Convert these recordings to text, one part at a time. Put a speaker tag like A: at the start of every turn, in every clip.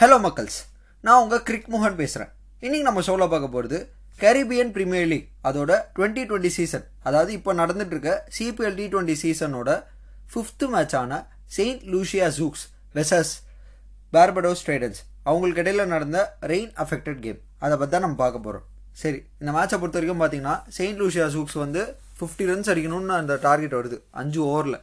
A: Hello மக்கள்ஸ். நான் உங்கள் கிரிக் மோகன் பேசுகிறேன் இன்னைக்கு நம்ம ஷோவில் பார்க்க போகிறது கரீபியன் பிரீமியர் லீக் அதோட டுவெண்ட்டி டுவெண்ட்டி சீசன் அதாவது இப்போ நடந்துட்டுருக்க சிபிஎல் டி டுவெண்ட்டி சீசனோட fifth மேட்சான Saint Lucia Zouks versus Barbados Tridents அவங்களுக்கு இடையில நடந்த ரெயின் அஃபெக்டட் கேம் அதை பற்றி தான் நம்ம பார்க்க போகிறோம் சரி இந்த மேட்சை பொறுத்த வரைக்கும் பார்த்தீங்கன்னா செயின்ட் லூசியா ஜூக்ஸ் வந்து ஃபிஃப்டி ரன்ஸ் அடிக்கணும்னு அந்த டார்கெட் வருது. அஞ்சு ஓவரில்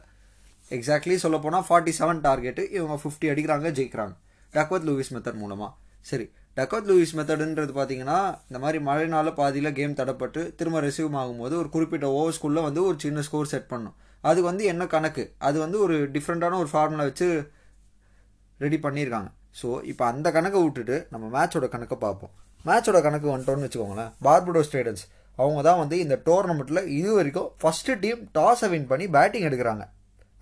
A: எக்ஸாக்ட்லி சொல்ல போனால் ஃபார்ட்டி செவன் டார்கெட்டு இவங்க ஃபிஃப்டி அடிக்கிறாங்க ஜெயிக்கிறாங்க. டக்வத் லூயிஸ் மெத்தட் மூலமாக சரி டக்வத் லூயிஸ் மெத்தடுன்றது பார்த்தீங்கன்னா இந்த மாதிரி மழைனால பாதியில் கேம் தடப்பட்டு திரும்ப ரிசீவ் ஆகும்போது ஒரு குறிப்பிட்ட ஓவர்ஸ்குள்ளே வந்து ஒரு சின்ன ஸ்கோர் செட் பண்ணும். அது வந்து என்ன கணக்கு? அது வந்து ஒரு டிஃப்ரெண்ட்டான ஒரு ஃபார்முலா வச்சு ரெடி பண்ணியிருக்காங்க. ஸோ இப்போ அந்த கணக்கை விட்டுட்டு நம்ம மேட்சோட கணக்கை பார்ப்போம். மேட்சோட கணக்கு வந்துட்டோம்னு வச்சுக்கோங்களேன். பார்படோஸ் ட்ரேடர்ஸ் அவங்க தான் வந்து இந்த டோர்னமெண்ட்டில் இது வரைக்கும் ஃபஸ்ட்டு டீம் டாஸை வின் பண்ணி பேட்டிங் எடுக்கிறாங்க.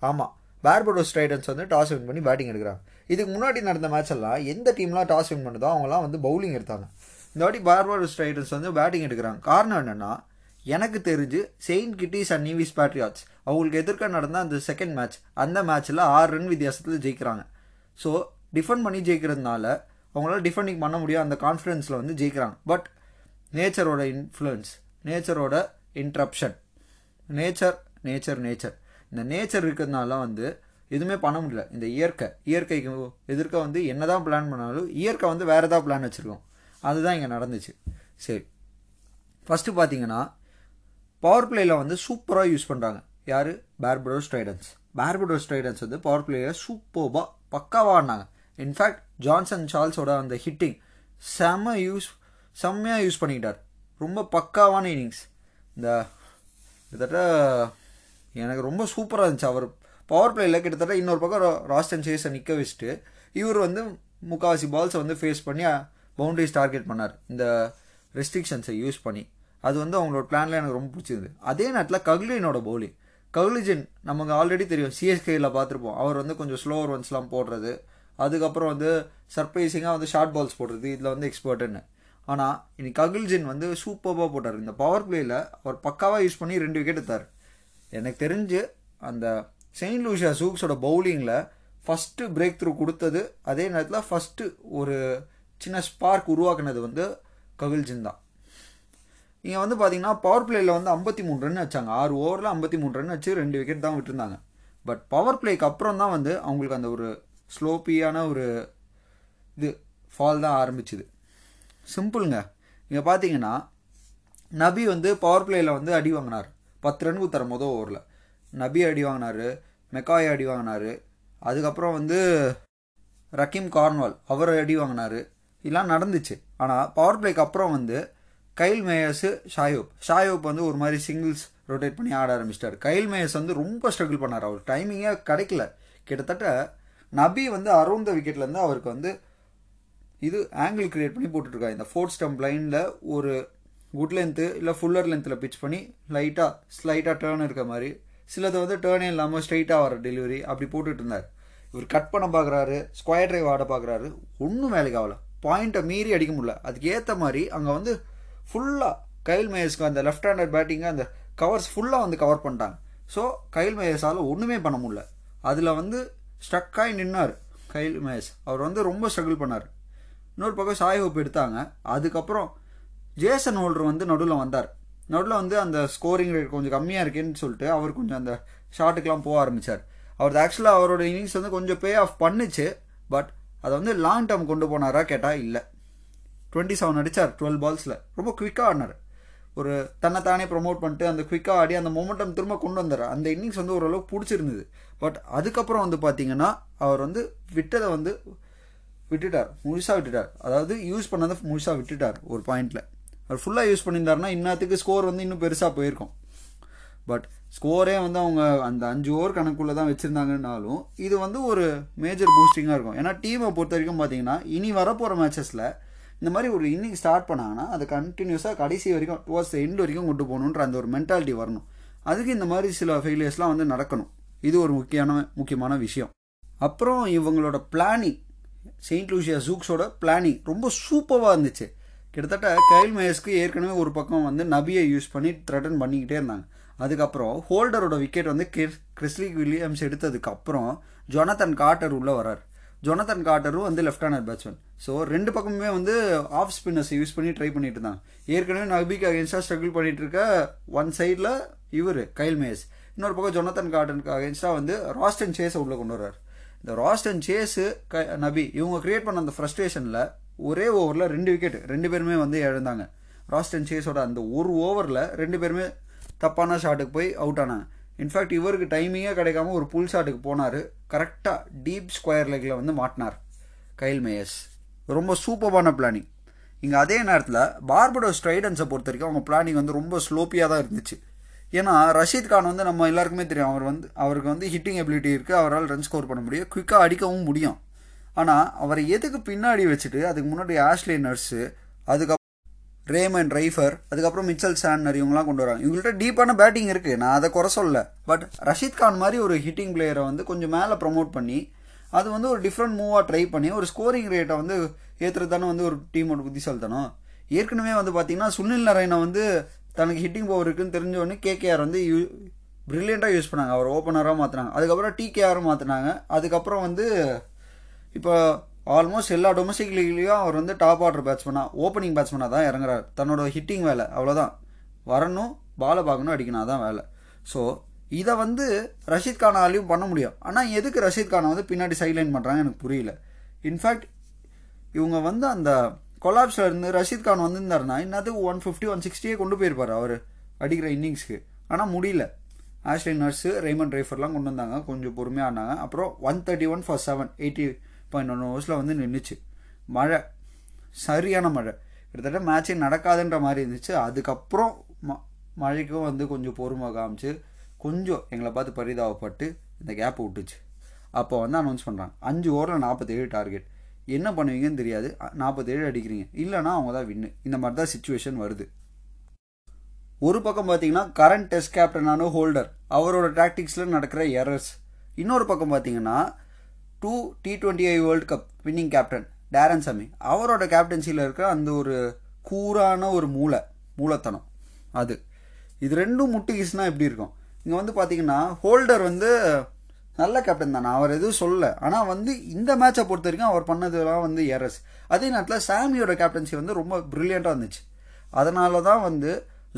A: ஆமாம் பார்படோஸ் ட்ரைடன்ஸ் வந்து டாஸ் வின் பண்ணி பேட்டிங் எடுக்கிறாங்க. இதுக்கு முன்னாடி நடந்த மேட்ச் எல்லாம் எந்த டீம்லாம் டாஸ் வின் பண்ணுதோ அவங்களாம் வந்து பவுலிங் எடுத்தாங்க. இந்த வாட்டி பார்படோஸ் ரைடர்ஸ் வந்து பேட்டிங் எடுக்கிறாங்க. காரணம் என்னென்னா எனக்கு தெரிஞ்சு Saint Kitts and Nevis Patriots அவங்களுக்கு எதிர்க்க நடந்த அந்த செகண்ட் மேட்ச் அந்த மேட்ச்சில் ஆறு ரன் வித்தியாசத்தில் ஜெயிக்கிறாங்க. ஸோ டிஃபெண்ட் பண்ணி ஜெயிக்கிறதுனால அவங்களால டிஃபெண்டிங் பண்ண முடியும். அந்த கான்ஃபிடென்ஸில் வந்து ஜெயிக்கிறாங்க. பட் நேச்சரோட இன்ஃப்ளூயன்ஸ் நேச்சரோட இன்ட்ரப்ஷன் நேச்சர் நேச்சர் நேச்சர் இந்த நேச்சர் இருக்கிறதுனால வந்து எதுவுமே பண்ண முடியல. இந்த இயற்கை இயற்கைக்கு எதிர்க்க வந்து என்னதான் பிளான் பண்ணாலும் இயற்கை வந்து வேறு ஏதாவது பிளான் வச்சுருக்கோம். அதுதான் இங்கே நடந்துச்சு. சரி. ஃபஸ்ட்டு பார்த்தீங்கன்னா பவர் பிளேயில் வந்து சூப்பராக யூஸ் பண்ணுறாங்க யார்? பேர்படோஸ் ட்ரைடன்ஸ் பார்படோஸ் ட்ரைடன்ஸ் வந்து பவர் பிளேயில் சூப்பர்பாக பக்காவாக ஆடினாங்க இன்ஃபேக்ட் ஜான்சன் சார்ல்ஸோட அந்த ஹிட்டிங் செம்ம யூஸ் செம்மையாக யூஸ் பண்ணிக்கிட்டார். ரொம்ப பக்காவான இன்னிங்ஸ் இந்த கிட்டத்தட்ட எனக்கு ரொம்ப சூப்பராக இருந்துச்சு. அவர் பவர் பிளேயில் கிட்டத்தட்ட இன்னொரு பக்கம் ராஸ்டன் சேஸை நிற்க வச்சுட்டு இவர் வந்து முக்காவாசி பால்ஸை வந்து ஃபேஸ் பண்ணி பவுண்டரிஸ் டார்கெட் பண்ணார். இந்த ரெஸ்ட்ரிக்ஷன்ஸை யூஸ் பண்ணி. அது வந்து அவங்களோட பிளானில் எனக்கு ரொம்ப பிடிச்சிருந்தது. அதே நேரத்தில் கக்லினோட பவுலிங் ககுலிஜின் நமக்கு ஆல்ரெடி தெரியும். சிஎஸ்கேயில் பார்த்துருப்போம். அவர் வந்து கொஞ்சம் ஸ்லோவர் ஒன்ஸ்லாம் போடுறது. அதுக்கப்புறம் வந்து சர்ப்ரைசிங்காக வந்து ஷார்ட் பால்ஸ் போடுறது. இதில் வந்து எக்ஸ்பர்ட்டுன்னு ஆனால் இன்னைக்கு ககுல்ஜின் வந்து சூப்பராக போட்டார். இந்த பவர் பிளேயில் அவர் பக்காவாக யூஸ் பண்ணி ரெண்டு விக்கெட் எடுத்தார். எனக்கு தெரிஞ்சு அந்த செயின்ட் லூஷியா சூக்ஸோட பவுலிங்கில் ஃபஸ்ட்டு பிரேக் த்ரூ கொடுத்தது. அதே நேரத்தில் ஃபஸ்ட்டு ஒரு சின்ன ஸ்பார்க் உருவாக்குனது வந்து கவில்ஜின் தான். இங்கே வந்து பார்த்தீங்கன்னா பவர் பிளேயில் வந்து ஐம்பத்தி மூணு ரன் வச்சாங்க ஆறு ஓவரில் ஐம்பத்தி மூணு ரன் வச்சு ரெண்டு விக்கெட் தான் விட்டுருந்தாங்க. பட் பவர் பிளேக்கு அப்புறம் தான் வந்து அவங்களுக்கு அந்த ஒரு ஸ்லோப்பியான ஒரு இது ஃபால் தான் ஆரம்பிச்சுது. சிம்பிளுங்க இங்கே பார்த்தீங்கன்னா நபி வந்து பவர் பிளேயில் வந்து அடி வாங்கினார். பத்து ரன் குத்துற மொதல் ஓவரில் நபி அடி வாங்கினார் மெக்காய் அடி வாங்கினார். அதுக்கப்புறம் வந்து ரக்கீம் கார்ன்வால் அவர் அடி வாங்கினார். இதெல்லாம் நடந்துச்சு. ஆனால் பவர் பிளேக்கு அப்புறம் வந்து கைல் மேயர்ஸு ஷாயோப். ஷாயோப் வந்து ஒரு மாதிரி சிங்கிள்ஸ் ரொட்டேட் பண்ணி ஆட ஆரம்பிச்சிட்டார். கைல் மேயர்ஸ் வந்து ரொம்ப ஸ்ட்ரகிள் பண்ணார். அவர் டைமிங்கே கிடைக்கல. கிட்டத்தட்ட நபி வந்து அரௌண்ட் த விக்கெட்லேருந்து அவருக்கு வந்து இது ஆங்கிள் கிரியேட் பண்ணி போட்டுட்ருக்காரு இந்த ஃபோர்த் ஸ்டம்ப் லைனில் ஒரு குட் லென்த்து இல்லை ஃபுல்லர் லென்த்தில் பிச் பண்ணி லைட்டாக ஸ்லைட்டாக டேர்ன் இருக்க மாதிரி சிலது வந்து டேர்னே இல்லாமல் ஸ்ட்ரைட்டாக வர டெலிவரி அப்படி போட்டுட்டு இருந்தார். இவர் கட் பண்ண பார்க்குறாரு ஸ்கொயர் ட்ரைவ் ஆட பார்க்குறாரு ஒன்றும் வேலைக்கு ஆகல. பாயிண்ட்டை மீறி அடிக்க முடியல. அதுக்கு ஏற்ற மாதிரி அங்கே வந்து ஃபுல்லாக கைல் மேயஸ்க்கு அந்த லெஃப்ட் ஹேண்டட் பேட்டிங்கை அந்த கவர்ஸ் ஃபுல்லாக வந்து கவர் பண்ணிட்டாங்க. ஸோ கைல் மேயஸால் ஒன்றுமே பண்ண முடியல. அதில் வந்து ஸ்ட்ரக்காகி நின்னார் கைல் மேயஸ் அவர் வந்து ரொம்ப ஸ்ட்ரகிள் பண்ணார். இன்னொரு பக்கம் சாய் ஹோப் எடுத்தாங்க. அதுக்கப்புறம் ஜேசன் ஹோல்டர் வந்து நடுவில் வந்தார். நடுவில் வந்து அந்த ஸ்கோரிங் ரேட் கொஞ்சம் கம்மியாக இருக்கேன்னு சொல்லிட்டு அவர் கொஞ்சம் அந்த ஷாட்டுக்கெலாம் போக ஆரம்பித்தார் அவர் ஆக்சுவலாக அவரோட இன்னிங்ஸ் வந்து கொஞ்சம் பே ஆஃப் பண்ணுச்சு பட் அதை வந்து லாங் டேர்ம் கொண்டு போனாரா கேட்டால் இல்லை. டுவெண்ட்டி செவன் அடித்தார் டுவெல் பால்ஸில் ரொம்ப குவிக்காக ஆடினார். ஒரு தன்னைத்தானே ப்ரொமோட் பண்ணிட்டு அந்த குவிக்காக ஆடி அந்த மொமெண்டம் திரும்ப கொண்டு வந்தார். அந்த இன்னிங்ஸ் வந்து ஓரளவுக்கு பிடிச்சிருந்தது. பட் அதுக்கப்புறம் வந்து பார்த்தீங்கன்னா அவர் வந்து விட்டதை வந்து விட்டுட்டார். முழுசாக விட்டுட்டார். அதாவது யூஸ் பண்ணதை முழுசாக விட்டுட்டார் ஒரு பாயிண்டில் அவர் ஃபுல்லாக யூஸ் பண்ணியிருந்தாருன்னா இன்னத்துக்கு ஸ்கோர் வந்து இன்னும் பெருசாக போயிருக்கும். பட் ஸ்கோரே வந்து அவங்க அந்த அஞ்சு ஓவர் கணக்குள்ளே தான் வச்சுருந்தாங்கன்னாலும் இது வந்து ஒரு மேஜர் பூஸ்டிங்காக இருக்கும். ஏன்னா டீமை பொறுத்த வரைக்கும் பார்த்தீங்கன்னா இனி வரப்போகிற மேட்சஸில் இந்த மாதிரி ஒரு இன்னிங் ஸ்டார்ட் பண்ணாங்கன்னா அது கண்டினியூஸாக கடைசி வரைக்கும் டுவர்ஸ் எண்ட் வரைக்கும் கொண்டு போகணுன்ற அந்த ஒரு மென்டாலிட்டி வரணும். அதுக்கு இந்த மாதிரி சில ஃபெயிலியர்ஸ்லாம் வந்து நடக்கணும். இது ஒரு முக்கியமான முக்கியமான விஷயம். அப்புறம் இவங்களோட பிளானிங் செயின்ட் லூசியா ஜூக்ஸோட பிளானிங் ரொம்ப சூப்பராக இருந்துச்சு. கிட்டத்தட்ட கைல் மேயஸ்க்கு ஏற்கனவே ஒரு பக்கம் வந்து நபியை யூஸ் பண்ணி த்ரெட்டன் பண்ணிக்கிட்டே இருந்தாங்க. அதுக்கப்புறம் ஹோல்டரோட விக்கெட் வந்து கிறிஸ்லி வில்லியம்ஸ் எடுத்ததுக்கப்புறம் ஜொனத்தன் காட்டர் உள்ளே வரார் ஜொனதன் காட்டரும் வந்து லெஃப்ட் ஹேண்டர் பேட்ஸ்மேன் ஸோ ரெண்டு பக்கமுமே வந்து ஆஃப் ஸ்பின்னர்ஸ் யூஸ் பண்ணி ட்ரை பண்ணிட்டு இருந்தாங்க. ஏற்கனவே நபிக்கு அகேன்ஸ்டாக ஸ்ட்ரகிள் பண்ணிட்டு இருக்க ஒன் சைடில் இவர் கைல் மேஸ் இன்னொரு பக்கம் ஜொனத்தன் காட்டனுக்கு அகேன்ஸ்டாக வந்து ராஸ்டன் சேஸை உள்ளே கொண்டு வர்றார். இந்த ராஸ்டன் சேஸு க நபி இவங்க கிரியேட் பண்ண அந்த ஃப்ரஸ்ட்ரேஷனில் ஒரே ஓவரில் ரெண்டு விக்கெட் ரெண்டு பேருமே வந்து இழந்தாங்க. ராஸ்டன் சேஸோட அந்த ஒரு ஓவரில் ரெண்டு பேருமே தப்பான ஷாட்டுக்கு போய் அவுட் ஆனாங்க. இன்ஃபேக்ட் இவருக்கு டைமிங்கே கிடைக்காம ஒரு புல் ஷாட்டுக்கு போனார். கரெக்டாக டீப் ஸ்கொயர் லெக்கில் வந்து மாட்டினார் கைல் மேயஸ் ரொம்ப சூப்பரான பிளானிங் இங்கே அதே நேரத்தில் பார்படோ ஸ்ட்ரைடன்ஸை பொறுத்த வரைக்கும் அவங்க பிளானிங் வந்து ரொம்ப ஸ்லோப்பியாக தான் இருந்துச்சு. ஏன்னா ரஷீத் கான் வந்து நம்ம எல்லாருக்குமே தெரியும். அவர் வந்து அவருக்கு வந்து ஹிட்டிங் எபிலிட்டி இருக்குது அவரால் ரன் ஸ்கோர் பண்ண முடியும். குயிக்காக அடிக்கவும் முடியும். ஆனால் அவரை எதுக்கு பின்னாடி வச்சுட்டு அதுக்கு முன்னாடி ஆஷ்லே நர்ஸு அதுக்கப்புறம் ரேமன் ரைஃபர் அதுக்கப்புறம் மிச்சல் சான்னர் இவங்கலாம் கொண்டு வராங்க. இவங்கள்ட்ட டீப்பான பேட்டிங் இருக்குது நான் அதை குறை சொல்ல பட் ரஷீத் கான் மாதிரி ஒரு ஹிட்டிங் பிளேயரை வந்து கொஞ்சம் மேலே ப்ரமோட் பண்ணி அது வந்து ஒரு டிஃப்ரெண்ட் மூவாக ட்ரை பண்ணி ஒரு ஸ்கோரிங் ரேட்டை வந்து ஏற்றுறது தானே வந்து ஒரு டீமோட புத்திசாலித்தனம். ஏற்கனவே வந்து பார்த்தீங்கன்னா சுனில் நரேனை வந்து தனக்கு ஹிட்டிங் பவர் இருக்குன்னு தெரிஞ்சவொடனே கேகேஆர் வந்து யூ ப்ரில்லியண்ட்டாக யூஸ் பண்ணாங்க. அவர் ஓப்பனராக மாற்றினாங்க அதுக்கப்புறம் டிகேஆரும் மாற்றினாங்க அதுக்கப்புறம் வந்து இப்போ ஆல்மோஸ்ட் எல்லா டொமஸ்டிக் லீக்லேயும் அவர் வந்து டாப் ஆர்டர் பேட்ஸ்மேனாக ஓப்பனிங் பேட்ஸ்மேனாக தான் இறங்குறாரு. தன்னோட ஹிட்டிங் வேலை அவ்வளோதான் வரணும் பாலை பார்க்கணும் அடிக்கணும் அதான் வேலை. ஸோ இதை வந்து ரஷீத் கானாலையும் பண்ண முடியும். ஆனால் எதுக்கு ரஷீத் கானை வந்து பின்னாடி சைட்லைன் பண்ணுறாங்க எனக்கு புரியல. இன்ஃபேக்ட் இவங்க வந்து அந்த கொலாப்ஸில் இருந்து ரஷீத் கான் வந்திருந்தாருன்னா என்னது ஒன் ஃபிஃப்டி ஒன் சிக்ஸ்டியே கொண்டு போயிருப்பார் அவர் அடிக்கிற இன்னிங்ஸ்க்கு. ஆனால் முடியல. ஆஷ்லி நர்ஸு ரெய்மண்ட் ரைஃபர்லாம் கொண்டு வந்தாங்க கொஞ்சம் பொறுமையாக ஆனாங்க. அப்புறம் one thirty one for seven eighty point one ஹவர்ஸில் வந்து நின்றுச்சு மழை சரியான மழை. கிட்டத்தட்ட மேட்சே நடக்காதுன்ற மாதிரி இருந்துச்சு. அதுக்கப்புறம் ம மழைக்கும் வந்து கொஞ்சம் பொறுமை காமிச்சு கொஞ்சம் எங்களை பார்த்து பரிதாபப்பட்டு இந்த கேப்பை விட்டுச்சு. அப்போ வந்து அனௌன்ஸ் பண்ணுறாங்க அஞ்சு ஓவரில் நாற்பத்தேழு டார்கெட் என்ன பண்ணுவீங்கன்னு தெரியாது. நாற்பத்தேழு அடிக்கிறீங்க. இல்லைனா அவங்க தான் வின்னு இந்த மாதிரி தான் சுச்சுவேஷன் வருது. ஒரு பக்கம் பார்த்தீங்கன்னா கரண்ட் டெஸ்ட் கேப்டனான ஹோல்டர் அவரோட டாக்டிக்ஸில் நடக்கிற எரர்ஸ் இன்னொரு பக்கம் பார்த்தீங்கன்னா two T twenty I world cup winning captain Darren Sammy அவரோட கேப்டன்சியில் இருக்கிற அந்த ஒரு கூரான ஒரு மூளை மூலத்தனம் அது. இது ரெண்டும் முட்டுகிச்சுனா எப்படி இருக்கும்? இங்கே வந்து பார்த்தீங்கன்னா ஹோல்டர் வந்து நல்ல கேப்டன் தானே. அவர் எதுவும் சொல்லல. ஆனால் வந்து இந்த மேட்சை பொறுத்த வரைக்கும் அவர் பண்ணதெல்லாம் வந்து எரஸ் அதே நேரத்தில் சாமியோட கேப்டன்சி வந்து ரொம்ப ப்ரில்லியண்ட்டாக இருந்துச்சு. அதனால தான் வந்து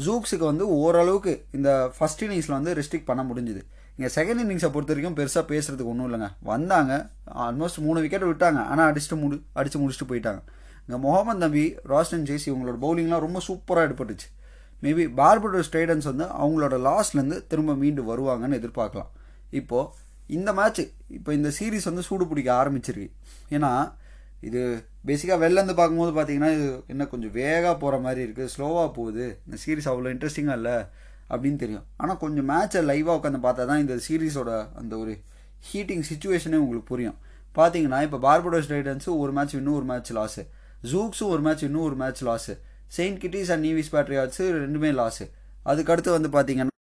A: ஜூக்ஸுக்கு வந்து ஓரளவுக்கு இந்த ஃபஸ்ட் இன்னிங்ஸில் வந்து ரெஸ்ட்ரிக்ட் பண்ண முடிஞ்சுது. இங்கே செகண்ட் இன்னிங்ஸை பொறுத்த வரைக்கும் பெருசாக பேசுறதுக்கு ஒன்றும் இல்லைங்க. வந்தாங்க ஆல்மோஸ்ட் மூணு விக்கெட் விட்டாங்க. ஆனால் அடிச்சுட்டு முடி அடித்து முடிச்சுட்டு போயிட்டாங்க. இங்கே முகமது நபி ராஸ்டன் ஜெய்சி இவங்களோட பவுலிங்லாம் ரொம்ப சூப்பராக எடுப்பட்டுச்சு மேபி பார்படோ ஸ்டேடன்ஸ் வந்து அவங்களோட லாஸ்ட்லேருந்து திரும்ப மீண்டு வருவாங்கன்னு எதிர்பார்க்கலாம். இப்போது இந்த மேட்ச்சு இப்போ இந்த சீரீஸ் வந்து சூடு பிடிக்க ஆரம்பிச்சிருக்கு. ஏன்னா இது பேசிக்காக வெளிலேருந்து பார்க்கும்போது பார்த்தீங்கன்னா இது என்ன கொஞ்சம் வேகாக போகிற மாதிரி இருக்குது ஸ்லோவாக போகுது. இந்த சீரீஸ் அவ்வளோ இன்ட்ரெஸ்டிங்காக இல்லை. அப்படின்னு தெரியும். ஆனால் கொஞ்சம் மேட்சை லைவாக உட்காந்து பார்த்தா தான் இந்த சீரீஸோட அந்த ஒரு ஹீட்டிங் சுச்சுவேஷனே உங்களுக்கு புரியும். பார்த்தீங்கன்னா இப்போ பார்படோஸ் டைட்டன்ஸும் ஒரு மேட்ச் இன்னும் ஒரு மேட்ச் லாஸு ஜூக்ஸும் ஒரு மேட்ச் இன்னும் ஒரு match loss Saint Kitts and Nevis Patriots ரெண்டுமே லாஸு அதுக்கடுத்து வந்து பார்த்தீங்கன்னா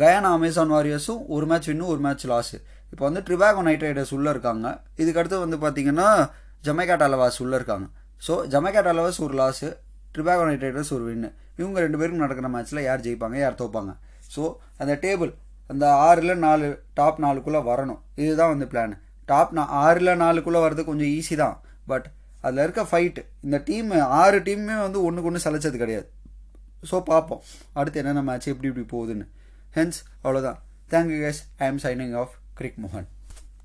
A: கயானா அமேசான் வாரியர்ஸும் ஒரு மேட்ச் இன்னும் ஒரு மேட்ச் லாஸு இப்போ வந்து ட்ரிபாகோ நைட் ரைடர்ஸ் உள்ளே இருக்காங்க. இதுக்கடுத்து வந்து பார்த்தீங்கன்னா ஜமைகா அலவாஸ் உள்ளே இருக்காங்க. ஸோ ஜமைகா அலவாஸ் ஒரு லாஸு ட்ரிபாகோ நைட் ரைடர்ஸ் ஒரு வின்னு இவங்க ரெண்டு பேரும் நடக்கிற மேட்ச்சில் யார் ஜெயிப்பாங்க யார் தோப்பாங்க. ஸோ அந்த டேபிள் அந்த ஆறில் நாலு டாப் நாலுக்குள்ளே வரணும். இதுதான் வந்து பிளான் டாப் நான் ஆறில் நாலுக்குள்ளே வர்றது கொஞ்சம் ஈஸி தான். பட் அதில் இருக்க ஃபைட்டு இந்த டீம் ஆறு டீமுமே வந்து ஒன்றுக்கு ஒன்று சலைச்சது கிடையாது. ஸோ பார்ப்போம். அடுத்து என்னென்ன மேட்ச் எப்படி இப்படி போகுதுன்னு. ஹென்ஸ் அவ்வளோதான் thank you guys I'm signing off Cric மோகன்